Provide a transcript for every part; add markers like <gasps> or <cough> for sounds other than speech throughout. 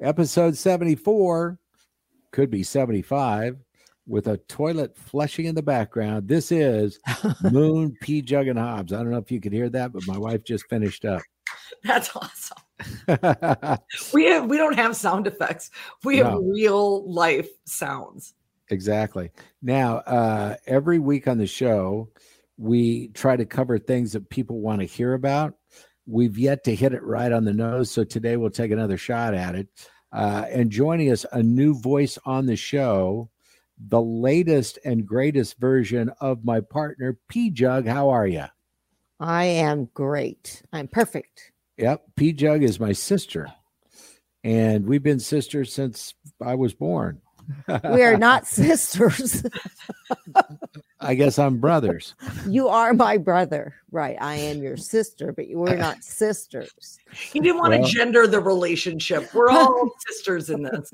episode 74, could be 75, with a toilet flushing in the background. This is <laughs> Moon P Jug and Hobbs. I don't know if you could hear that, but my wife just finished up. <laughs> That's awesome. <laughs> we have, we don't have sound effects. We have real life sounds. Exactly. Now, uh, every week on the show, we try to cover things that people want to hear about. We've yet to hit it right on the nose. So today we'll take another shot at it. Uh, and joining us, a new voice on the show, the latest and greatest version of my partner, P Jug. How are you? I am great. I'm perfect. Yep. P Jug is my sister. And we've been sisters since I was born. We are not <laughs> sisters. <laughs> I guess I'm brothers. <laughs> you are my brother. Right. I am your sister, but we're not sisters. He didn't want Well- to gender the relationship. We're all <laughs> sisters in this.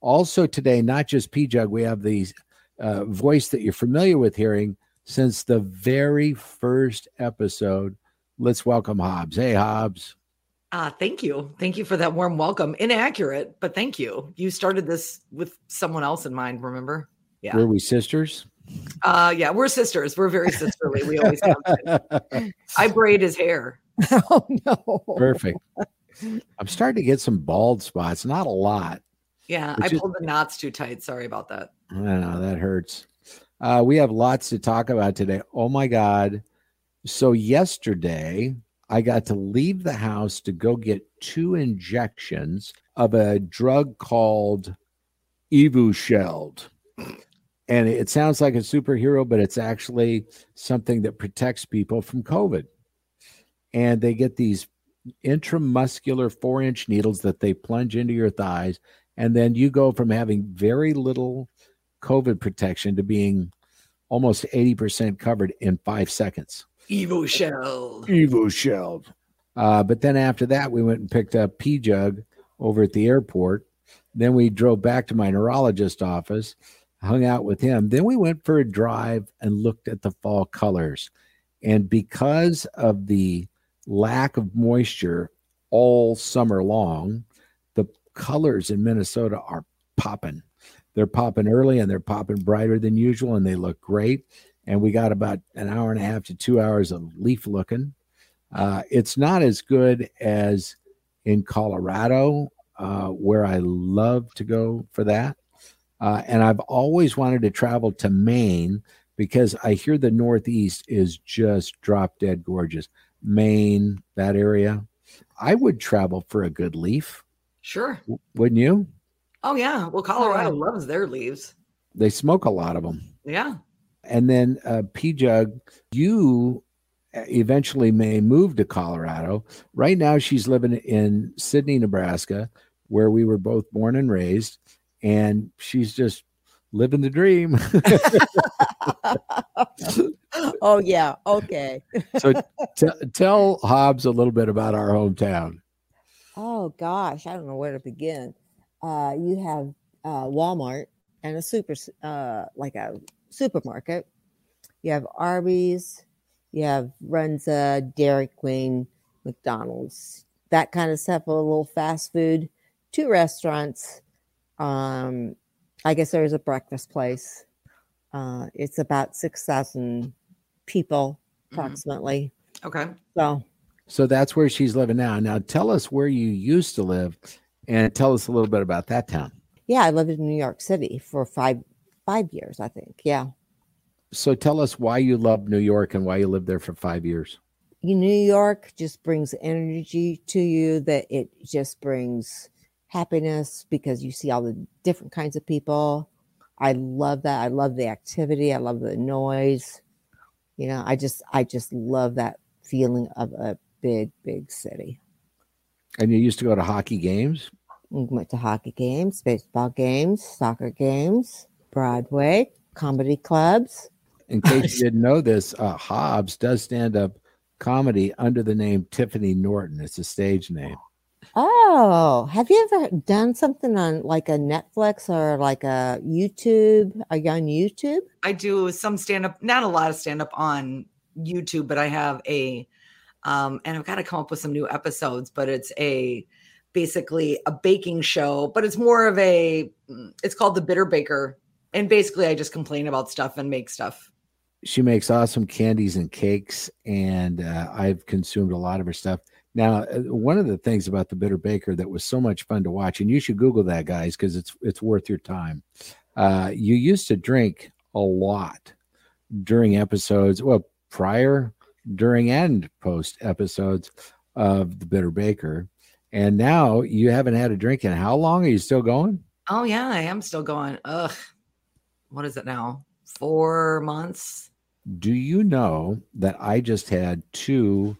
Also, today, not just P Jug, we have the uh, voice that you're familiar with hearing since the very first episode. Let's welcome Hobbs. Hey, Hobbs. Uh, thank you. Thank you for that warm welcome. Inaccurate, but thank you. You started this with someone else in mind, remember? Yeah. Were we sisters? Uh yeah, we're sisters. We're very sisterly. We always have. I <laughs> braid his hair. <laughs> oh no. Perfect. I'm starting to get some bald spots, not a lot. Yeah, I just- pulled the knots too tight. Sorry about that. I know that hurts. Uh, we have lots to talk about today. Oh my God. So, yesterday, I got to leave the house to go get two injections of a drug called Evusheld. And it sounds like a superhero, but it's actually something that protects people from COVID. And they get these intramuscular four inch needles that they plunge into your thighs. And then you go from having very little COVID protection to being almost 80% covered in five seconds. Evo shell. Evo Sheld. Uh, but then after that, we went and picked up P Jug over at the airport. Then we drove back to my neurologist office, hung out with him. Then we went for a drive and looked at the fall colors. And because of the lack of moisture all summer long, the colors in Minnesota are popping. They're popping early and they're popping brighter than usual, and they look great. And we got about an hour and a half to two hours of leaf looking. Uh, it's not as good as in Colorado, uh, where I love to go for that. Uh, and I've always wanted to travel to Maine because I hear the Northeast is just drop dead gorgeous. Maine, that area. I would travel for a good leaf, Sure. w- wouldn't you? Oh yeah. Well, Colorado loves their leaves. They smoke a lot of them. Yeah. And then uh, P Jug, you eventually may move to Colorado. Right now, she's living in Sidney, Nebraska, where we were both born and raised, and she's just living the dream. <laughs> oh yeah. Okay. <laughs> so t- tell Hobbs a little bit about our hometown. Oh gosh, I don't know where to begin. Uh, you have uh, Walmart and a super, uh, like a supermarket. You have Arby's. You have Runza, Dairy Queen, McDonald's, that kind of stuff. A little fast food. Two restaurants. Um, I guess there's a breakfast place. Uh, it's about six thousand people Mhm. approximately. Okay. So So that's where she's living now. Now, tell us where you used to live, and tell us a little bit about that town. yeah, I lived in New York City for five five years, I think. Yeah. So tell us why you love New York and why you lived there for five years. New York just brings energy to you that it just brings happiness because you see all the different kinds of people. I love that. I love the activity. I love the noise. You know, I just I just love that feeling of a big, big city. And you used to go to hockey games. We went to hockey games, baseball games, soccer games, Broadway, comedy clubs. In case <laughs> you didn't know this, uh, Hobbs does stand up comedy under the name Tiffany Norton. It's a stage name. Oh, have you ever done something on like a Netflix or like a YouTube? Are you on YouTube? I do some stand up, not a lot of stand up on YouTube, but I have a, um, and I've got to come up with some new episodes, but it's a basically a baking show, but it's more of a mm, it's called the Bitter Baker. And basically I just complain about stuff and make stuff. She makes awesome candies and cakes, and uh, I've consumed a lot of her stuff. Now, uh, one of the things about the Bitter Baker that was so much fun to watch, and you should Google that, guys, because it's it's worth your time. Uh, you used to drink a lot during episodes, well, prior, during, and post episodes of the Bitter Baker, and now you haven't had a drink in how long? Are you still going? Oh yeah, I am still going. Ugh, what is it now? Four months. Do you know that I just had two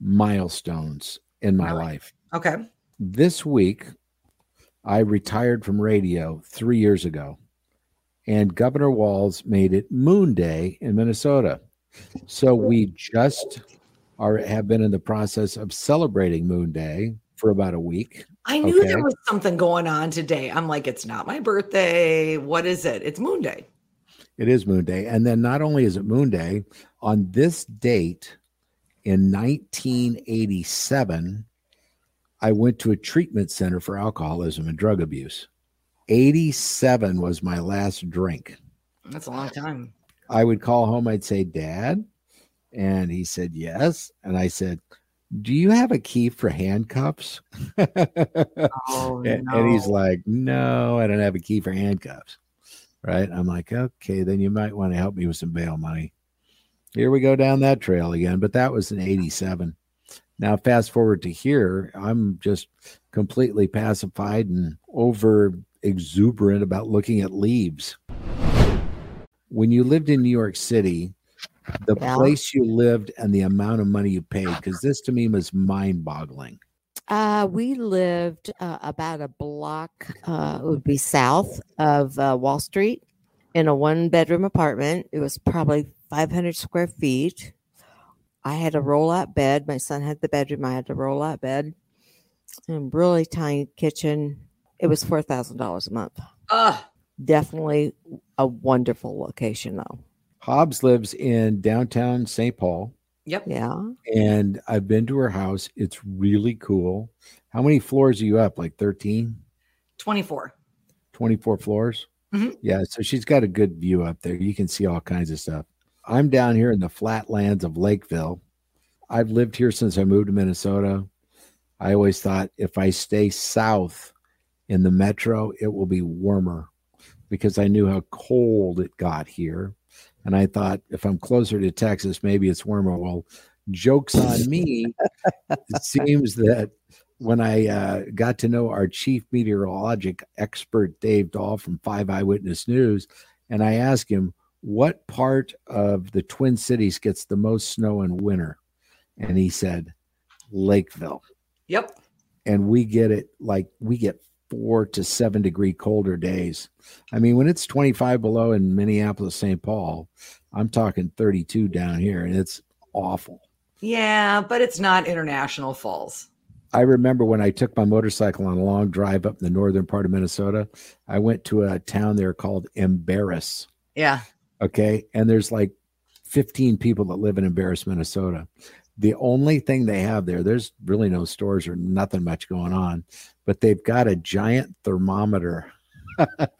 milestones in my life? Okay. This week, I retired from radio three years ago, and Governor Walz made it Moon Day in Minnesota. So we just are have been in the process of celebrating Moon Day for about a week. I knew there was something going on today. I'm like, it's not my birthday. What is it? It's Moon Day. It is Moon Day. And then not only is it Moon Day, on this date in 1987, I went to a treatment center for alcoholism and drug abuse. 87 was my last drink. That's a long time. I would call home, I'd say, Dad. And he said, Yes. And I said, Do you have a key for handcuffs? <laughs> Oh, <laughs> and, no. and he's like, No, I don't have a key for handcuffs. Right. I'm like, Okay, then you might want to help me with some bail money. Here we go down that trail again. But that was in 87. Now, fast forward to here, I'm just completely pacified and over exuberant about looking at leaves. When you lived in New York City, the Yeah. place you lived and the amount of money you paid, because this to me was mind boggling. Uh, we lived uh, about a block, uh, it would be south of uh, Wall Street in a one bedroom apartment. It was probably 500 square feet. I had a roll out bed. My son had the bedroom. I had a roll out bed and really tiny kitchen. It was $4,000 a month. Ugh. Definitely a wonderful location, though. Hobbs lives in downtown St. Paul, Yep. Yeah. and I've been to her house. It's really cool. How many floors are you up? Like 13, 24. 24 floors? Mhm. Yeah, so she's got a good view up there. You can see all kinds of stuff. I'm down here in the flatlands of Lakeville. I've lived here since I moved to Minnesota. I always thought if I stay south in the metro, it will be warmer because I knew how cold it got here. And I thought if I'm closer to Texas, maybe it's warmer. Well, jokes on me. it <laughs> seems that when I uh, got to know our chief meteorologic expert, Dave Dahl from Five Eyewitness News, and I asked him, what part of the Twin Cities gets the most snow in winter? And he said, Lakeville. Yep. And we get it like we get four to seven degree colder days. I mean, when it's 25 below in Minneapolis, St. Paul, I'm talking 32 down here, and it's awful. Yeah, but it's not international falls. I remember when I took my motorcycle on a long drive up in the northern part of Minnesota, I went to a town there called Embarrass. Yeah. Okay. And there's like 15 people that live in Embarrass, Minnesota. The only thing they have there, there's really no stores or nothing much going on, but they've got a giant thermometer. <laughs>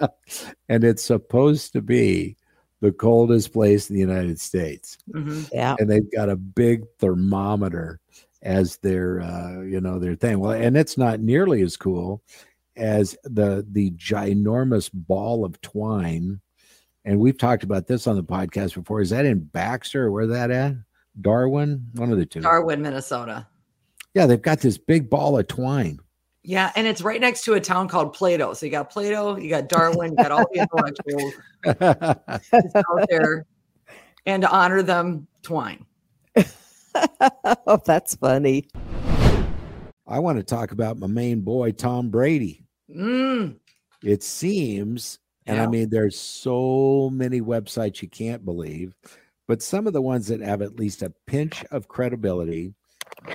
and it's supposed to be the coldest place in the United States hmm Yeah. and they've got a big thermometer as their uh, you know their thing. Well, and it's not nearly as cool as the the ginormous ball of twine. And we've talked about this on the podcast before. Is that in Baxter or where that at? Darwin, one of the two. Darwin, Minnesota. yeah, they've got this big ball of twine. Yeah, and it's right next to a town called Plato. So you got Plato, you got Darwin, you got all the intellectuals <laughs> out there. And to honor them, twine. <laughs> oh, that's funny. I want to talk about my main boy, Tom Brady. Mm, It seems, and I mean, there's so many websites you can't believe, but some of the ones that have at least a pinch of credibility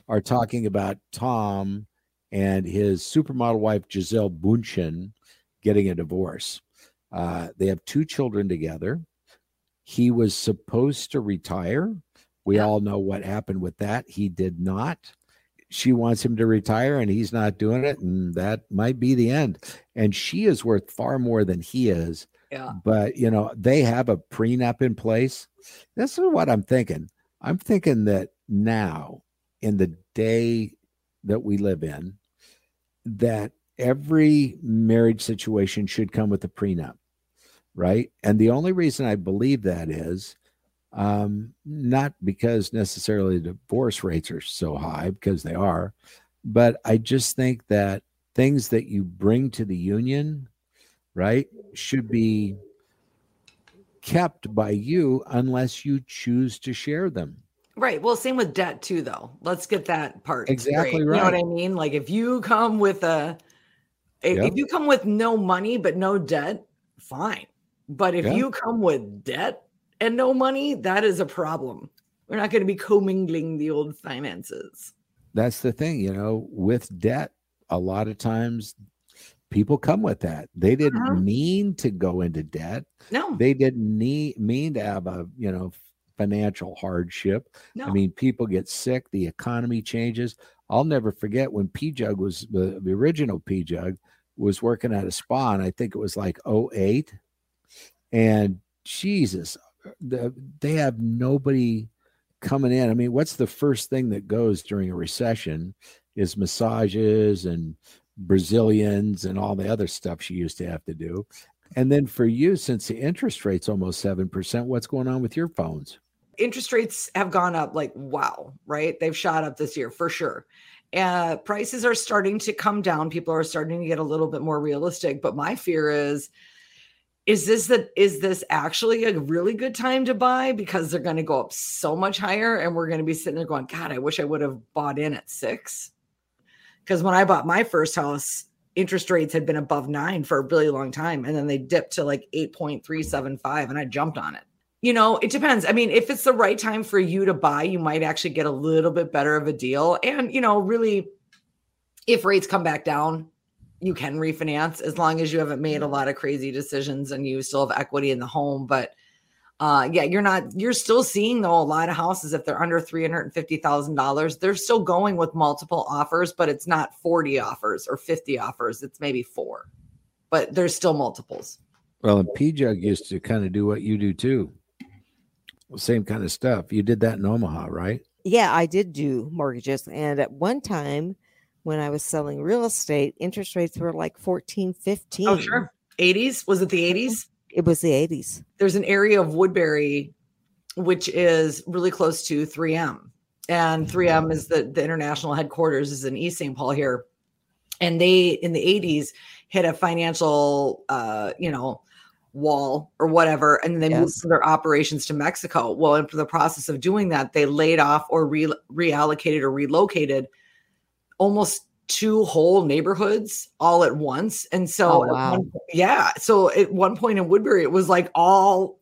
are talking about Tom and his supermodel wife, Gisele Bündchen, getting a divorce. Uh, they have two children together. He was supposed to retire. We Yeah. all know what happened with that. He did not. She wants him to retire and he's not doing it and that might be the end. And she is worth far more than he is. Yeah. but you know they have a prenup in place. This is what i'm thinking. I'm thinking that now in the day that we live in that every marriage situation should come with a prenup right? And the only reason i believe that is um, not because necessarily divorce rates are so high because they are, but I just think that things that you bring to the union, right, should be kept by you unless you choose to share them. Right. Well, same with debt too, though. Let's get that part Exactly straight. You know what. I mean? Like if you come with a, if, Yep. if you come with no money but no debt, fine. But if Yeah. you come with debt and no money, that is a problem. We're not going to be commingling the old finances. That's the thing, you know, with debt, a lot of times people come with that. They didn't Uh-huh. mean to go into debt. No, They didn't need mean to have a, you know, financial hardship. no. I mean, people get sick, the economy changes. I'll never forget when P Jug was the, the original P Jug was working at a spa, and I think it was like 08. And Jesus, the, they have nobody coming in. I mean, what's the first thing that goes during a recession is massages and Brazilians and all the other stuff she used to have to do. And then for you, since the interest rate's almost 7%, what's going on with your phones? interest rates have gone up like wow right they've shot up this year for sure uh, prices are starting to come down people are starting to get a little bit more realistic but my fear is is this that is this actually a really good time to buy because they're going to go up so much higher and we're going to be sitting there going god i wish i would have bought in at six because when i bought my first house interest rates had been above nine for a really long time and then they dipped to like 8.375 and i jumped on it you know, it depends. I mean, if it's the right time for you to buy, you might actually get a little bit better of a deal. And, you know, really, if rates come back down, you can refinance as long as you haven't made a lot of crazy decisions and you still have equity in the home. But uh, yeah, you're not, you're still seeing though a lot of houses, if they're under $350,000, they're still going with multiple offers, but it's not 40 offers or 50 offers. It's maybe four, but there's still multiples. Well, and P Jug used to kind of do what you do too. Same kind of stuff. You did that in Omaha, right? Yeah, I did do mortgages. And at one time when I was selling real estate, interest rates were like 14, 15. Oh, sure. 80s. Was it the 80s? It was the 80s. there's an area of Woodbury which is really close to 3M. And 3M is the, the international headquarters is in East St. Paul here. And they in the 80s hit a financial uh, you know, wall or whatever, and they moved their operations to Mexico. Well, in the process of doing that, they laid off or re- reallocated or relocated almost two whole neighborhoods all at once. And so, Oh, wow. one yeah. So at one point in Woodbury, it was like all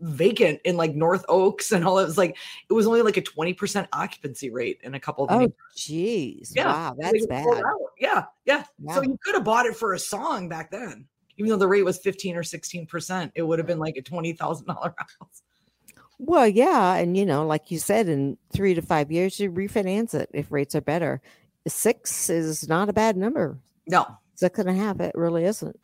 vacant in like North Oaks and all. It was like it was only like a twenty percent occupancy rate in a couple of Oh, geez. Yeah, Wow, that's bad. out. Yeah, yeah. So you could have bought it for a song back then. Even though the rate was 15 or 16 percent, it would have been like a twenty thousand dollar house. Well, yeah. And, you know, like you said, in three to five years, you refinance it if rates are better. Six is not a bad number. No, Six and a half, it really isn't.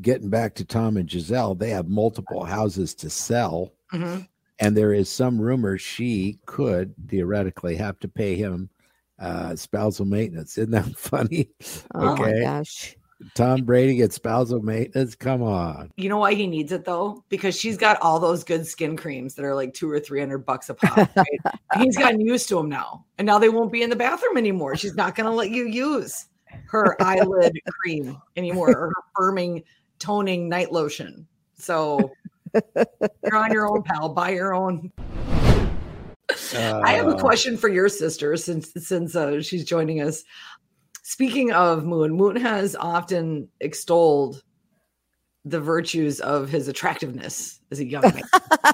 Getting back to Tom and Gisele, they have multiple houses to sell. Mhm. And there is some rumor she could theoretically have to pay him uh, spousal maintenance. Isn't that <laughs> funny? Oh my Okay. gosh. Tom Brady gets spousal maintenance. Come on. you know why he needs it though? Because she's got all those good skin creams that are like two or three hundred bucks a pop. Right? <laughs> He's gotten used to them now, and now they won't be in the bathroom anymore. She's not going to let you use her eyelid cream anymore or her firming toning night lotion. So you're on your own, pal. Buy your own. I have a Uh, question for your sister since since uh, she's joining us. Speaking of Moon, Moon has often extolled the virtues of his attractiveness as a young man.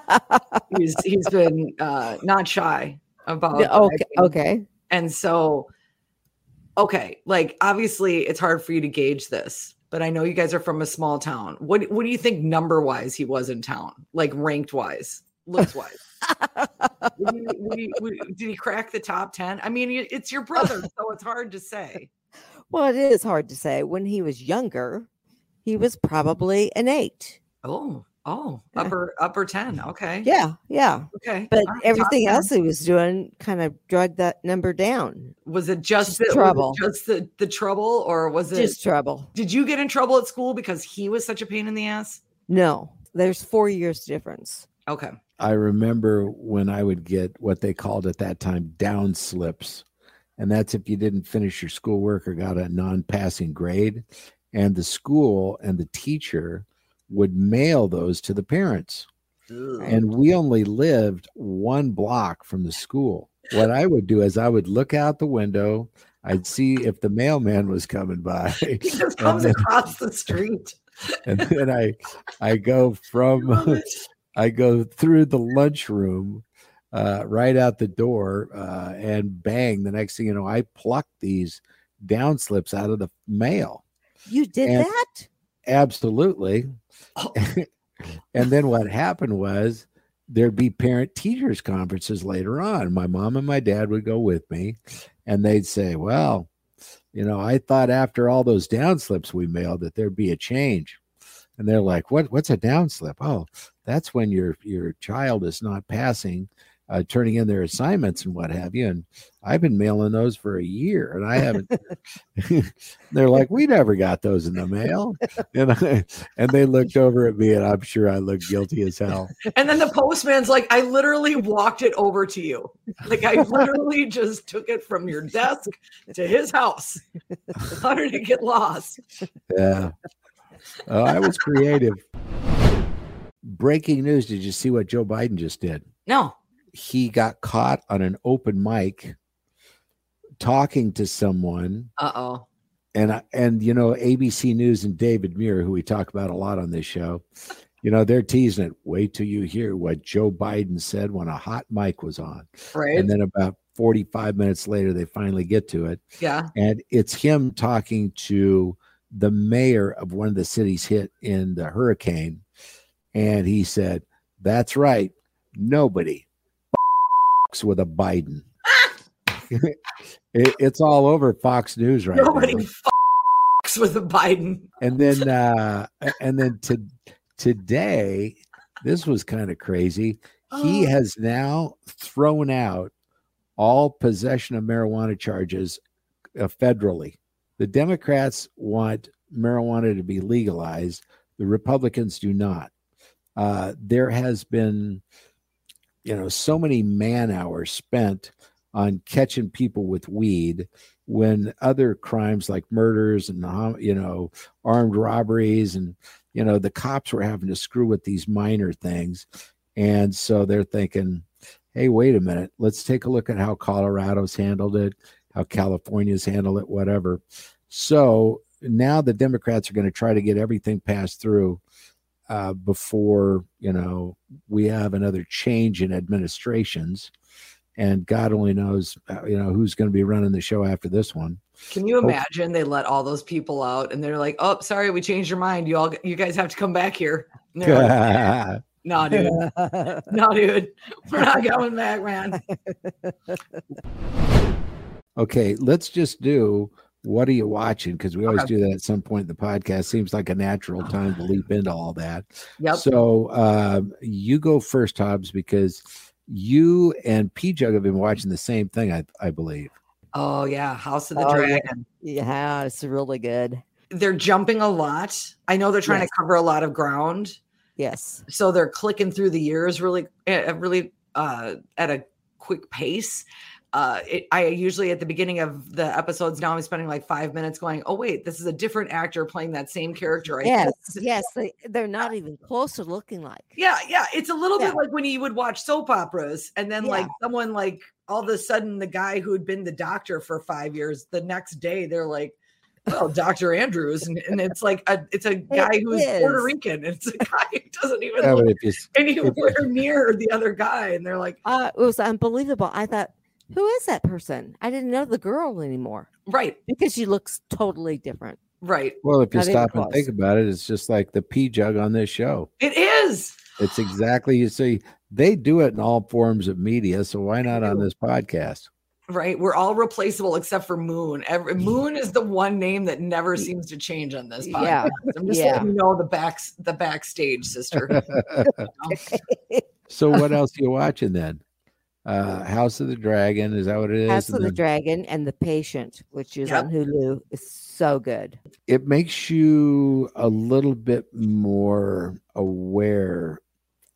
<laughs> he's he's been uh, not shy about okay. Okay. And so, okay, like obviously it's hard for you to gauge this, but I know you guys are from a small town. What what do you think number wise he was in town, like ranked wise, looks wise? He- would he- would- did he crack the top 10? I mean, it's your brother, so it's hard to say. Well, it is hard to say. When he was younger, he was probably an eight. Oh, oh, Yeah. upper upper 10. Okay. Yeah, yeah. Okay. But all right, top everything else he was doing kind of dragged that number down. was it just, Just the, was it trouble. just the, the trouble, or was it? Just trouble. did you get in trouble at school because he was such a pain in the ass? No, there's four years difference. Okay. I remember when I would get what they called at that time down slips. And that's if you didn't finish your schoolwork or got a non passing grade. And the school and the teacher would mail those to the parents. And we only lived one block from the school. What I would do is I would look out the window, I'd see if the mailman was coming by. <laughs> He just comes then- across the street. <laughs> And then I I go from <laughs> I go through the lunchroom, uh, right out the door, uh, and bang! The next thing you know, I plucked these down slips out of the mail. You did And- that? Absolutely. Oh. <laughs> and then what happened was there'd be parent teachers conferences later on. My mom and my dad would go with me, and they'd say, "Well, you know, I thought after all those down slips we mailed that there'd be a change." And they're like, "What? What's a down slip? Oh, that's when your your child is not passing, uh, turning in their assignments and what have you." And I've been mailing those for a year, and I haven't. <laughs> they're like, "We never got those in the mail," and I, and they looked over at me, and I'm sure I looked guilty as hell. And then the postman's like, I literally walked it over to you. Like I literally just took it from your desk to his house. How did it get lost? Yeah. Oh, I was creative. Breaking news. Did you see what Joe Biden just did? No. He got caught on an open mic talking to someone. Uh oh. And, I- and you know, ABC News and David Muir, who we talk about a lot on this show, you know, they're teasing it. Wait till you hear what Joe Biden said when a hot mic was on. Right. And then about 45 minutes later, they finally get to it. yeah. and it's him talking to the mayor of one of the cities hit in the hurricane and he said that's right nobody with a biden it, it's all over fox news right Nobody now with a Biden. and then uh and then to today this was kind of crazy he Oh. has now thrown out all possession of marijuana charges uh, federally. The Democrats want marijuana to be legalized. The Republicans do not. Uh, there has been, you know, so many man hours spent on catching people with weed when other crimes like murders and um, you know armed robberies and you know the cops were having to screw with these minor things. And so they're thinking hey wait a minute. Let's take a look at how colorado's handled it how california's handled it whatever. So now the democrats are going to try to get everything passed through uh, before you know we have another change in administrations and god only knows uh, you know who's going to be running the show after this one Can you imagine they let all those people out and they're like, "Oh, sorry, we changed your mind. You all, you guys have to come back here." Like, <laughs> no, dude, <laughs> no, dude, we're not going back, man. Okay, let's just do what are you watching? Because we always Okay. do that at some point in the podcast. Seems like a natural time to leap into all that. Yep. So um, you go first, Hobbs, because you and P Jug have been watching the same thing, I, I believe. Oh yeah, House of the Oh. Dragon. yeah, it's really good. They're jumping a lot. I know they're trying Yes. to cover a lot of ground, Yes. so they're clicking through the years really, uh, really uh, at a quick pace. Uh, it, I usually at the beginning of the episodes now I'm spending like five minutes going, oh wait, this is a different actor playing that same character. I Yes. this is- Yes. They, they're not even close to looking like. Yeah, yeah. It's a little Yeah. bit like when you would watch soap operas and then like someone like all of a sudden the guy who had been the doctor for five years, the next day they're like, well, Dr. Andrews. And, and it's like a it's a guy who's Puerto is. Rican. It's a <laughs> guy who doesn't even Yeah, look but if you, s- anywhere near the other guy. And they're like, Uh, it was unbelievable. I thought, who is that person? I didn't know the girl anymore right, because she looks totally different. right. well, if you Not stop and close. think about it, it's just like the P Jug on this show. It is. It's exactly you see. They do it in all forms of media, so why not on this podcast? Right. We're all replaceable except for Moon. Every, Moon is the one name that never seems to change on this podcast. Yeah. I'm just Yeah. letting you know the back the backstage, sister. <laughs> <laughs> so what else are you watching then? Uh House of the Dragon, is that what it is? House And of the then Dragon and The Patient, which is Yep. on Hulu, is so good. it makes you a little bit more aware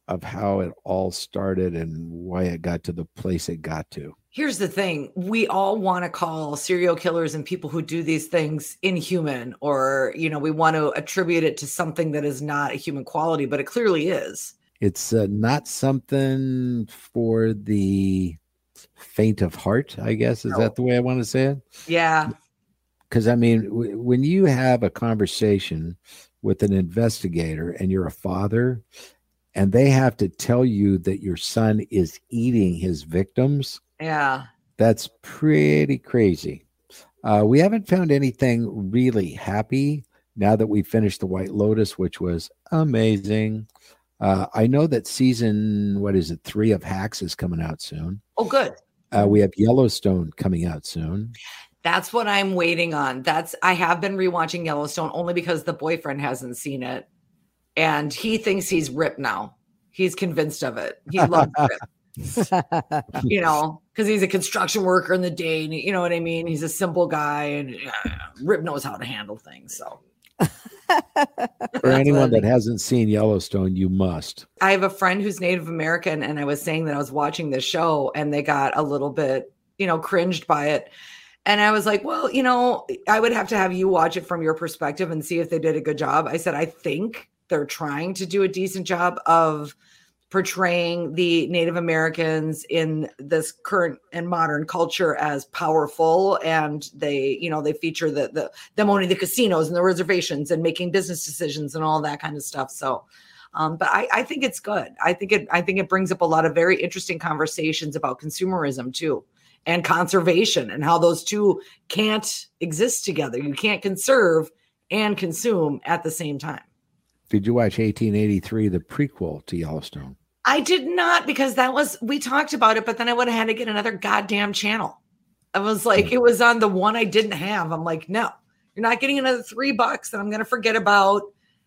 of how it all started and why it got to the place it got to. Here's the thing we all want to call serial killers and people who do these things inhuman, or, you know, we want to attribute it to something that is not a human quality, but it clearly is. It's uh, not something for the faint of heart, I guess. Is No. that the way I want to say it? Yeah. Because I mean, w- when you have a conversation with an investigator and you're a father, and they have to tell you that your son is eating his victims, Yeah. that's pretty crazy. Uh, we haven't found anything really happy now that we finished the White Lotus, which was amazing. Uh, I know that season, what is it, three of Hacks is coming out soon. Oh, good. Uh, we have Yellowstone coming out soon. That's what I'm waiting on. That's I have been rewatching Yellowstone only because the boyfriend hasn't seen it. And he thinks he's ripped now. He's convinced of it. He loves <laughs> Rip, you know, because he's a construction worker in the day. And you know what I mean? He's a simple guy and uh, Rip knows how to handle things. So <laughs> For anyone that hasn't seen Yellowstone, you must. I have a friend who's Native American, and I was saying that I was watching this show and they got a little bit, you know, cringed by it. And I was like, well, you know, I would have to have you watch it from your perspective and see if they did a good job. I said, I think they're trying to do a decent job of portraying the Native Americans in this current and modern culture as powerful. And they, you know, they feature the, the them owning the casinos and the reservations and making business decisions and all that kind of stuff. So um, but I, I think it's good. I think it I think it brings up a lot of very interesting conversations about consumerism too and conservation and how those two can't exist together. You can't conserve and consume at the same time. Did you watch 1883, the prequel to Yellowstone? I did not because that was we talked about it, but then I would have had to get another goddamn channel. I was like, it was on the one I didn't have. I'm like, no, you're not getting another three bucks that I'm gonna forget about.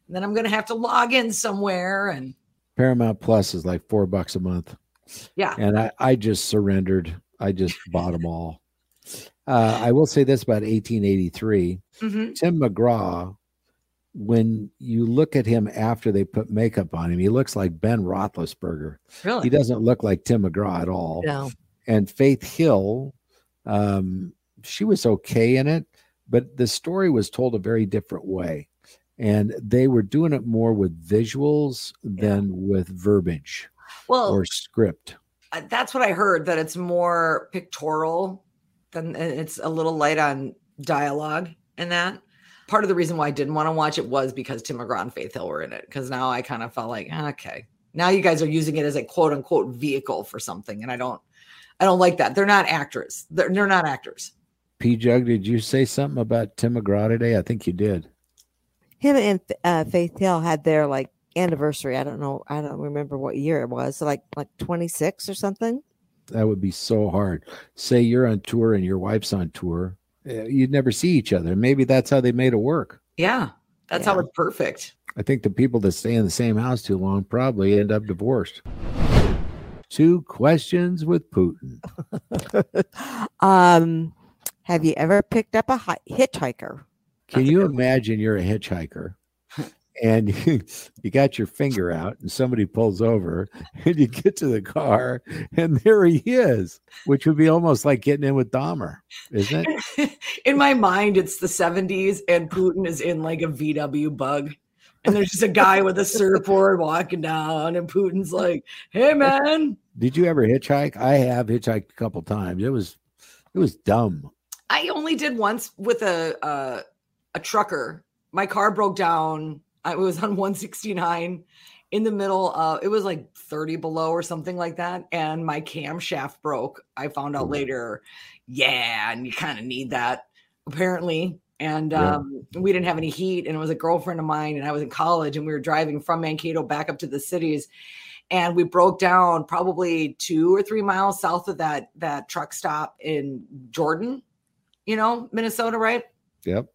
And then I'm gonna have to log in somewhere and Paramount Plus is like four bucks a month. Yeah. And I, I just surrendered. I just bought them all. Uh, I will say this about 1883 Mhm. Tim McGraw, when you look at him after they put makeup on him, he looks like Ben Roethlisberger. really He doesn't look like Tim McGraw at all. no. And Faith Hill, um, she was okay in it, but the story was told a very different way. And they were doing it more with visuals than with verbiage well or script. that's what I heard that it's more pictorial than it's a little light on dialogue in that. Part of the reason why I didn't want to watch it was because Tim McGraw and Faith Hill were in it. Because now I kind of felt like, "Ah, okay, now you guys are using it as a quote unquote vehicle for something, and I don't, I don't like that. They're not actors. They're they're not actors. P Jug, did you say something about Tim McGraw today? I think you did. Him and uh, Faith Hill had their like anniversary. I don't know. I don't remember what year it was. like like 26 or something. That would be so hard. Say you're on tour and your wife's on tour. Eh, You'd never see each other. Maybe that's how they made it work. Yeah, that's how it's perfect. I think the people that stay in the same house too long probably end up divorced. Two questions with Putin. <laughs> um, have you ever picked up a hi- hitchhiker? Can you imagine you're a hitchhiker and <laughs> you, you got your finger out and somebody pulls over <laughs> and you get to the car and there he is, which would be almost like getting in with Dahmer, isn't it? <laughs> in my mind, it's the 70s, and Putin is in like a VW bug. And there's just a guy with a surfboard walking down, and Putin's like, hey man. Did you ever hitchhike? I have hitchhiked a couple times. It was it was dumb. I only did once with a uh, a trucker. My car broke down. I was on <laughs> 169 in the middle of it was like 30 below or something like that and my camshaft broke. I found out later. Yeah, and you kind of need that apparently and Yeah. um, we didn't have any heat. And it was a girlfriend of mine, and I was in college, and we were driving from Mankato back up to the cities, and we broke down probably two or three miles south of that that truck stop in Jordan, you know, Minnesota, right? Yep.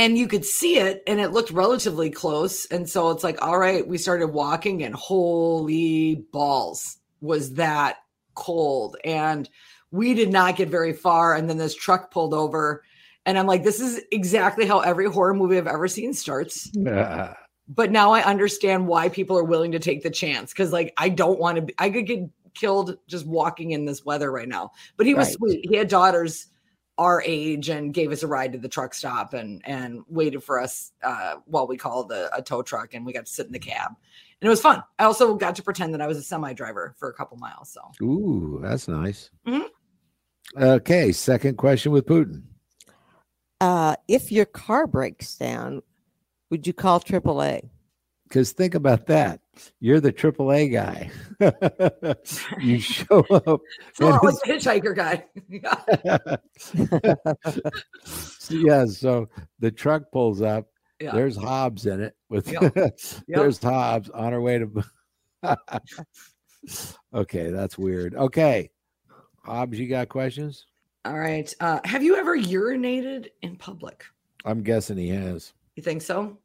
And you could see it and it looked relatively close. And so it's like all right we started walking and holy balls was that cold. And we did not get very far and then this truck pulled over and i'm like this is exactly how every horror movie i've ever seen starts. But now i understand why people are willing to take the chance because like i don't want to i could get killed just walking in this weather right now. But he was Right. sweet. He had daughters our age and gave us a ride to the truck stop and and waited for us uh while we called a, a tow truck and we got to sit in the cab and it was fun i also got to pretend that i was a semi driver for a couple miles so Ooh, that's nice. Mhm. Okay, second question with Putin. Uh, if your car breaks down, would you call AAA? Because think about that. You're the AAA guy. <laughs> you show up. <laughs> it's a lot like the hitchhiker guy <laughs> yeah so the truck pulls up. yeah There's Hobbs in it with Yep. there's Hobbs on her way to Okay, that's weird. Okay. Hobbs, you got questions? all right uh have you ever urinated in public I'm guessing he has. you think so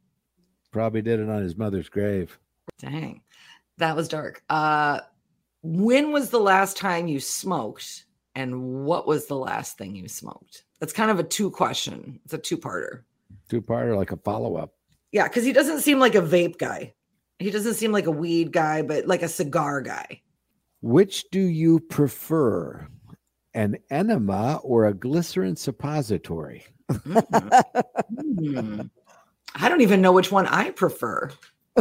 Probably did it on his mother's grave. Dang, that was dark. Uh, when was the last time you smoked, and what was the last thing you smoked? That's kind of a two question. It's a two parter. Two parter, like a follow up. Yeah, because he doesn't seem like a vape guy. He doesn't seem like a weed guy, but like a cigar guy. Which do you prefer, an enema or a glycerin suppository? Mm. Hmm. I don't even know which one I prefer. <laughs>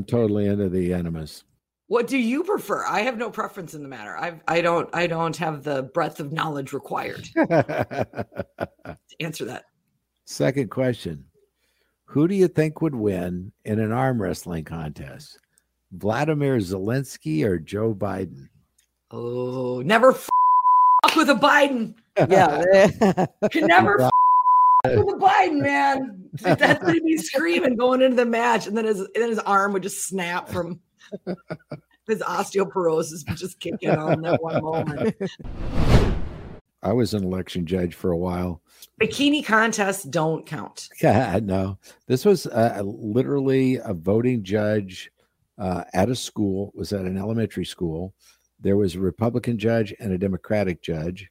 I'm totally into the enemas. What do you prefer? I have no preference in the matter. I I don't I don't have the breadth of knowledge required <laughs> to answer that. Second question Who do you think would win in an arm wrestling contest? Vladimir Zelensky or Joe Biden? Oh, never f- with a Biden. <laughs> Yeah. Can never f- a Biden, man. That's what he'd be screaming going into the match, and then his and then his arm would just snap from <laughs> his osteoporosis would just kick in on that one moment. I was an election judge for a while. Bikini contests don't count. <laughs> Yeah, no. This was uh, literally a voting judge uh, at a school, was at an elementary school. There was a Republican judge and a Democratic judge.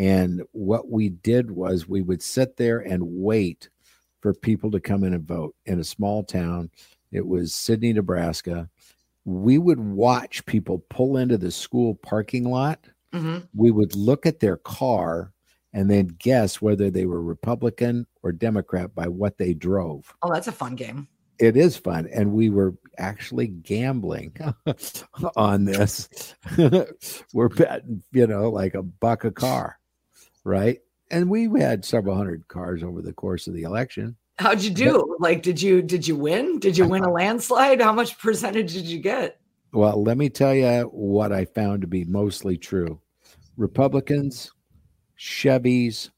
And what we did was we would sit there and wait for people to come in and vote in a small town. It was Sidney, Nebraska. We would watch people pull into the school parking lot Mhm. we would look at their car and then guess whether they were Republican or Democrat by what they drove. Oh, that's a fun game. It is fun. And we were actually gambling <laughs> on this. <laughs> we're betting, you know, like a buck a car, right? And we had several hundred cars over the course of the election. How'd you do? Like, did you did you win? Did you win a landslide? How much percentage did you get? Well, let me tell you what I found to be mostly true Republicans, Chevys,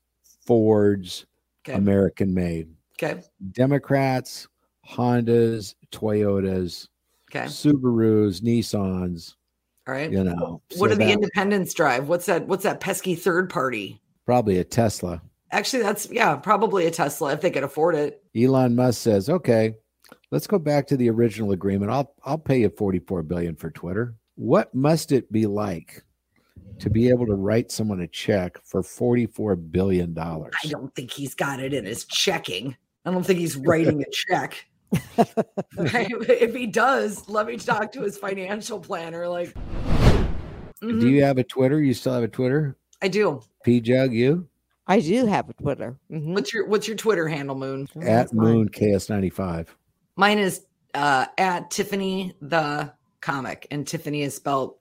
Fords, Okay. American made. Okay. Democrats, Hondas, Toyotas, Okay. Subarus, Nissans, All right. you know. what so do the that- independents drive? What's that? What's that pesky third party? Probably a Tesla. Actually, that's yeah, probably a Tesla if they could afford it. Elon Musk says, "Okay, let's go back to the original agreement. I'll I'll pay you 44 billion for Twitter. What must it be like to be able to write someone a check for 44 billion dollars?" I don't think he's got it in his checking. I don't think he's writing a check. <laughs> <laughs> if he does, let me talk to his financial planner. Like, Do Mhm, you have a Twitter? You still have a Twitter? I do. P Jug, you I do have a Twitter. Mhm. What's your What's your Twitter handle, Moon? Oh, at. Moon KS95. Mine is uh, at Tiffany the comic, and Tiffany is spelled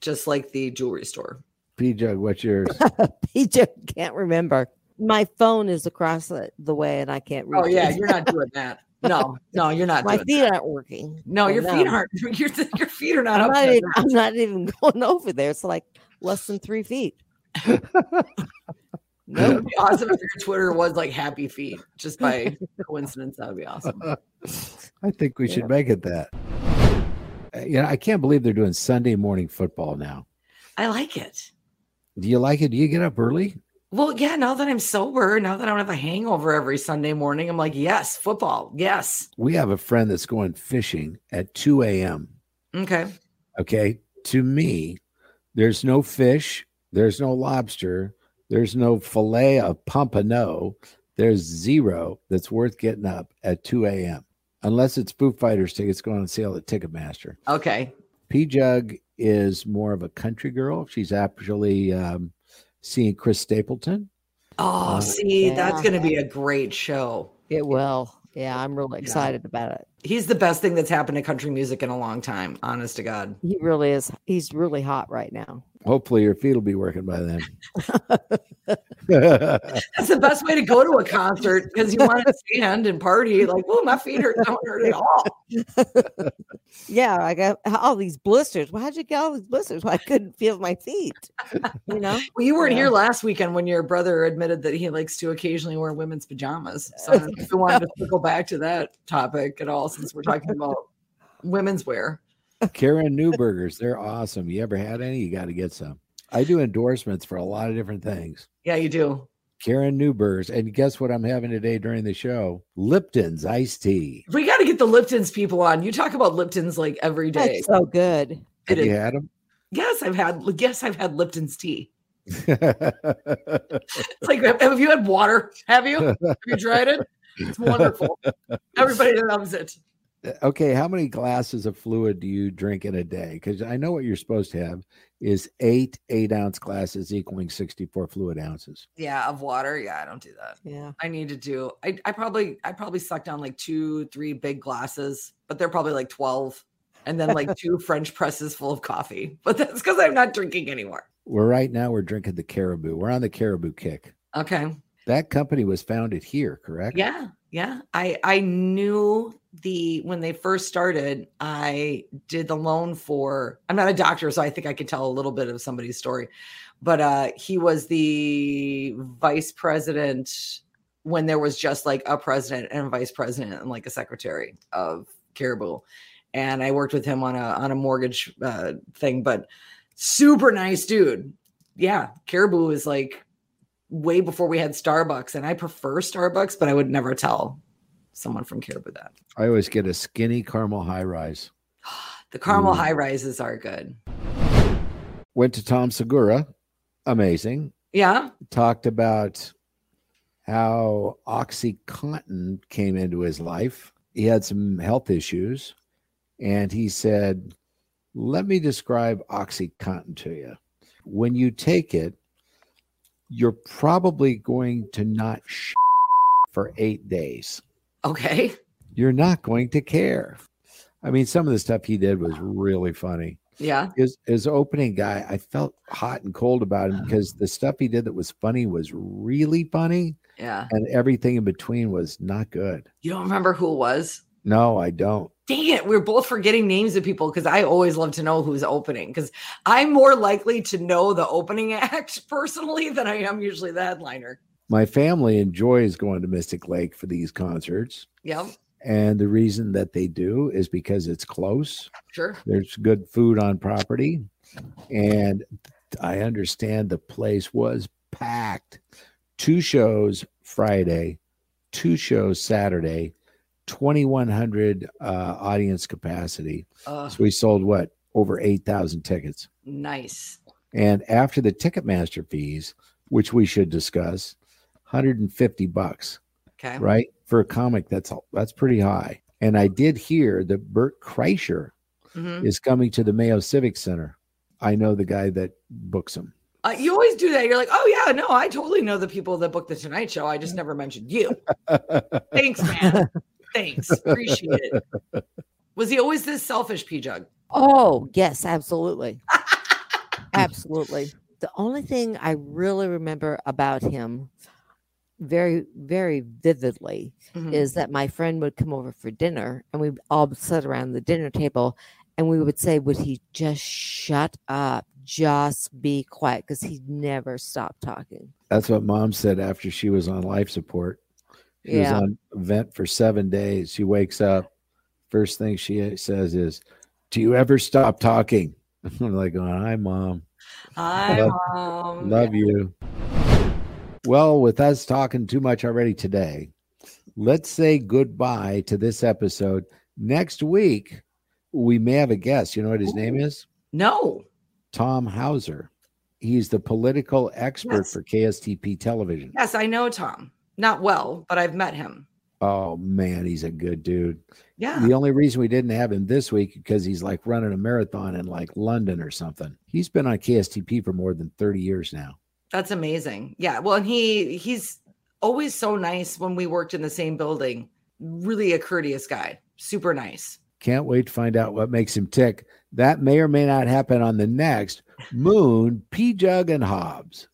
just like the jewelry store. P Jug, what's yours? <laughs> P Jug can't remember. My phone is across the, the way and I can't read. Oh yeah, you're not doing <laughs> that. No, no, you're not. My doing feet that. aren't working. No, your feet aren't. <laughs> Your your feet are not I'm up. not, even. I'm not even going over there. It's like less than three feet. That would be awesome if your Twitter was like happy feet, just by coincidence. That would be awesome. I think we should make it that. Uh, You know, I can't believe they're doing Sunday morning football now. I like it. Do you like it? Do you get up early? Well, yeah, now that I'm sober, now that I don't have a hangover every Sunday morning, I'm like, yes, football. Yes. We have a friend that's going fishing at 2 a.m. Okay. Okay. To me, there's no fish, there's no lobster, there's no filet of pompano, there's zero that's worth getting up at 2 a.m. Unless it's Foo Fighters tickets going on sale at Ticketmaster. Okay. Pjugg is more of a country girl. She's actually um, seeing Chris Stapleton. Oh, Uh, see, that's going to be a great show. It will. Yeah, I'm really Yeah. excited about it. He's the best thing that's happened to country music in a long time, honest to God. He really is. He's really hot right now. Hopefully, your feet will be working by then. <laughs> <laughs> That's the best way to go to a concert because you want to stand and party. Like, oh, my feet hurt, don't hurt at all. Yeah, I got all these blisters. Why'd you get all these blisters? Well, I couldn't feel my feet. You know? Well, you weren't Yeah. here last weekend when your brother admitted that he likes to occasionally wear women's pajamas. <laughs> So I don't if you wanted to go back to that topic at all, since we're talking about women's wear. <laughs> Karen Newburgers, they're awesome. You ever had any? You got to get some. I do endorsements for a lot of different things. Yeah, you do. Karen Newburgers, and guess what I'm having today during the show? Lipton's iced tea. We got to get the Lipton's people on. You talk about Lipton's like every day. That's so good. It Have you is- had them? Yes, I've had. Yes, I've had Lipton's tea. <laughs> It's like, have have you had water? Have you? Have you tried it? It's wonderful. Everybody loves it. Uh, okay, how many glasses of fluid do you drink in a day? Because I know what you're supposed to have is eight eight ounce glasses equaling 64 fluid ounces. Yeah, of water. Yeah, I don't do that. Yeah. I need to do. I, I probably I probably suck down like two, three big glasses, but they're probably like twelve, and then like two <laughs> French presses full of coffee. But that's because I'm not drinking anymore. We're right now we're drinking the caribou. We're on the caribou kick. Okay. That company was founded here, correct? Yeah, yeah. I I knew the when they first started. I did the loan for. I'm not a doctor, so I think I could tell a little bit of somebody's story. But uh, he was the vice president when there was just like a president and a vice president and like a secretary of Caribou. And I worked with him on a on a mortgage uh, thing, but super nice dude. Yeah, Caribou is like way before we had Starbucks, and I prefer Starbucks, but I would never tell someone from Caribou that. I always get a skinny caramel high rise. <gasps> The caramel Ooh. high rises are good. Went to Tom Segura. Amazing. Yeah. Talked about how Oxycontin came into his life. He had some health issues. And he said, Let me describe Oxycontin to you. When you take it, you're probably going to not sh- for eight days. Okay. You're not going to care. I mean, some of the stuff he did was really funny. Yeah. his his opening guy, I felt hot and cold about him because the stuff he did that was funny was really funny, Yeah. and everything in between was not good. You don't remember who it was? No, I don't. Dang it. We're both forgetting names of people because I always love to know who's opening because I'm more likely to know the opening <laughs> act personally than I am usually the headliner. My family enjoys going to Mystic Lake for these concerts, Yep. and the reason that they do is because it's close. Sure. There's good food on property, and I understand the place was packed. Two shows Friday, two shows Saturday, 2,100 uh, audience capacity. Uh, So we sold what? Over 8,000 tickets. nice. And after the Ticketmaster fees, which we should discuss, 150 bucks, Okay. right? For a comic, that's that's pretty high. And I did hear that Bert Kreischer Mhm. is coming to the Mayo Civic Center. I know the guy that books him. Uh, you always do that. You're like, oh yeah, no, I totally know the people that book the Tonight Show. I just never mentioned you. <laughs> Thanks, man. <laughs> Thanks, appreciate it. <laughs> Was he always this selfish, Pjugg? Oh, yes, absolutely. <laughs> absolutely. The only thing I really remember about him very, very vividly Mhm. is that my friend would come over for dinner and we'd all sit around the dinner table and we would say, Would he just shut up? Just be quiet because he never stopped talking. That's what mom said after she was on life support. She Yeah. was on vent for seven days. She wakes up. First thing she says is, Do you ever stop talking? <laughs> I'm like, going, Hi, mom. Hi, Love- mom. Love you. Well, with us talking too much already today, let's say goodbye to this episode. Next week, we may have a guest. You know what his name is? No. Tom Hauser. He's the political expert Yes. for KSTP television. Yes, I know Tom. Not well, but I've met him. Oh man, he's a good dude. Yeah. The only reason we didn't have him this week because he's like running a marathon in like London or something. He's been on KSTP for more than 30 years now. That's amazing. Yeah. Well, and he he's always so nice when we worked in the same building. Really a courteous guy. Super nice. Can't wait to find out what makes him tick. That may or may not happen on the next Moon, Pjugg, and Hobbs.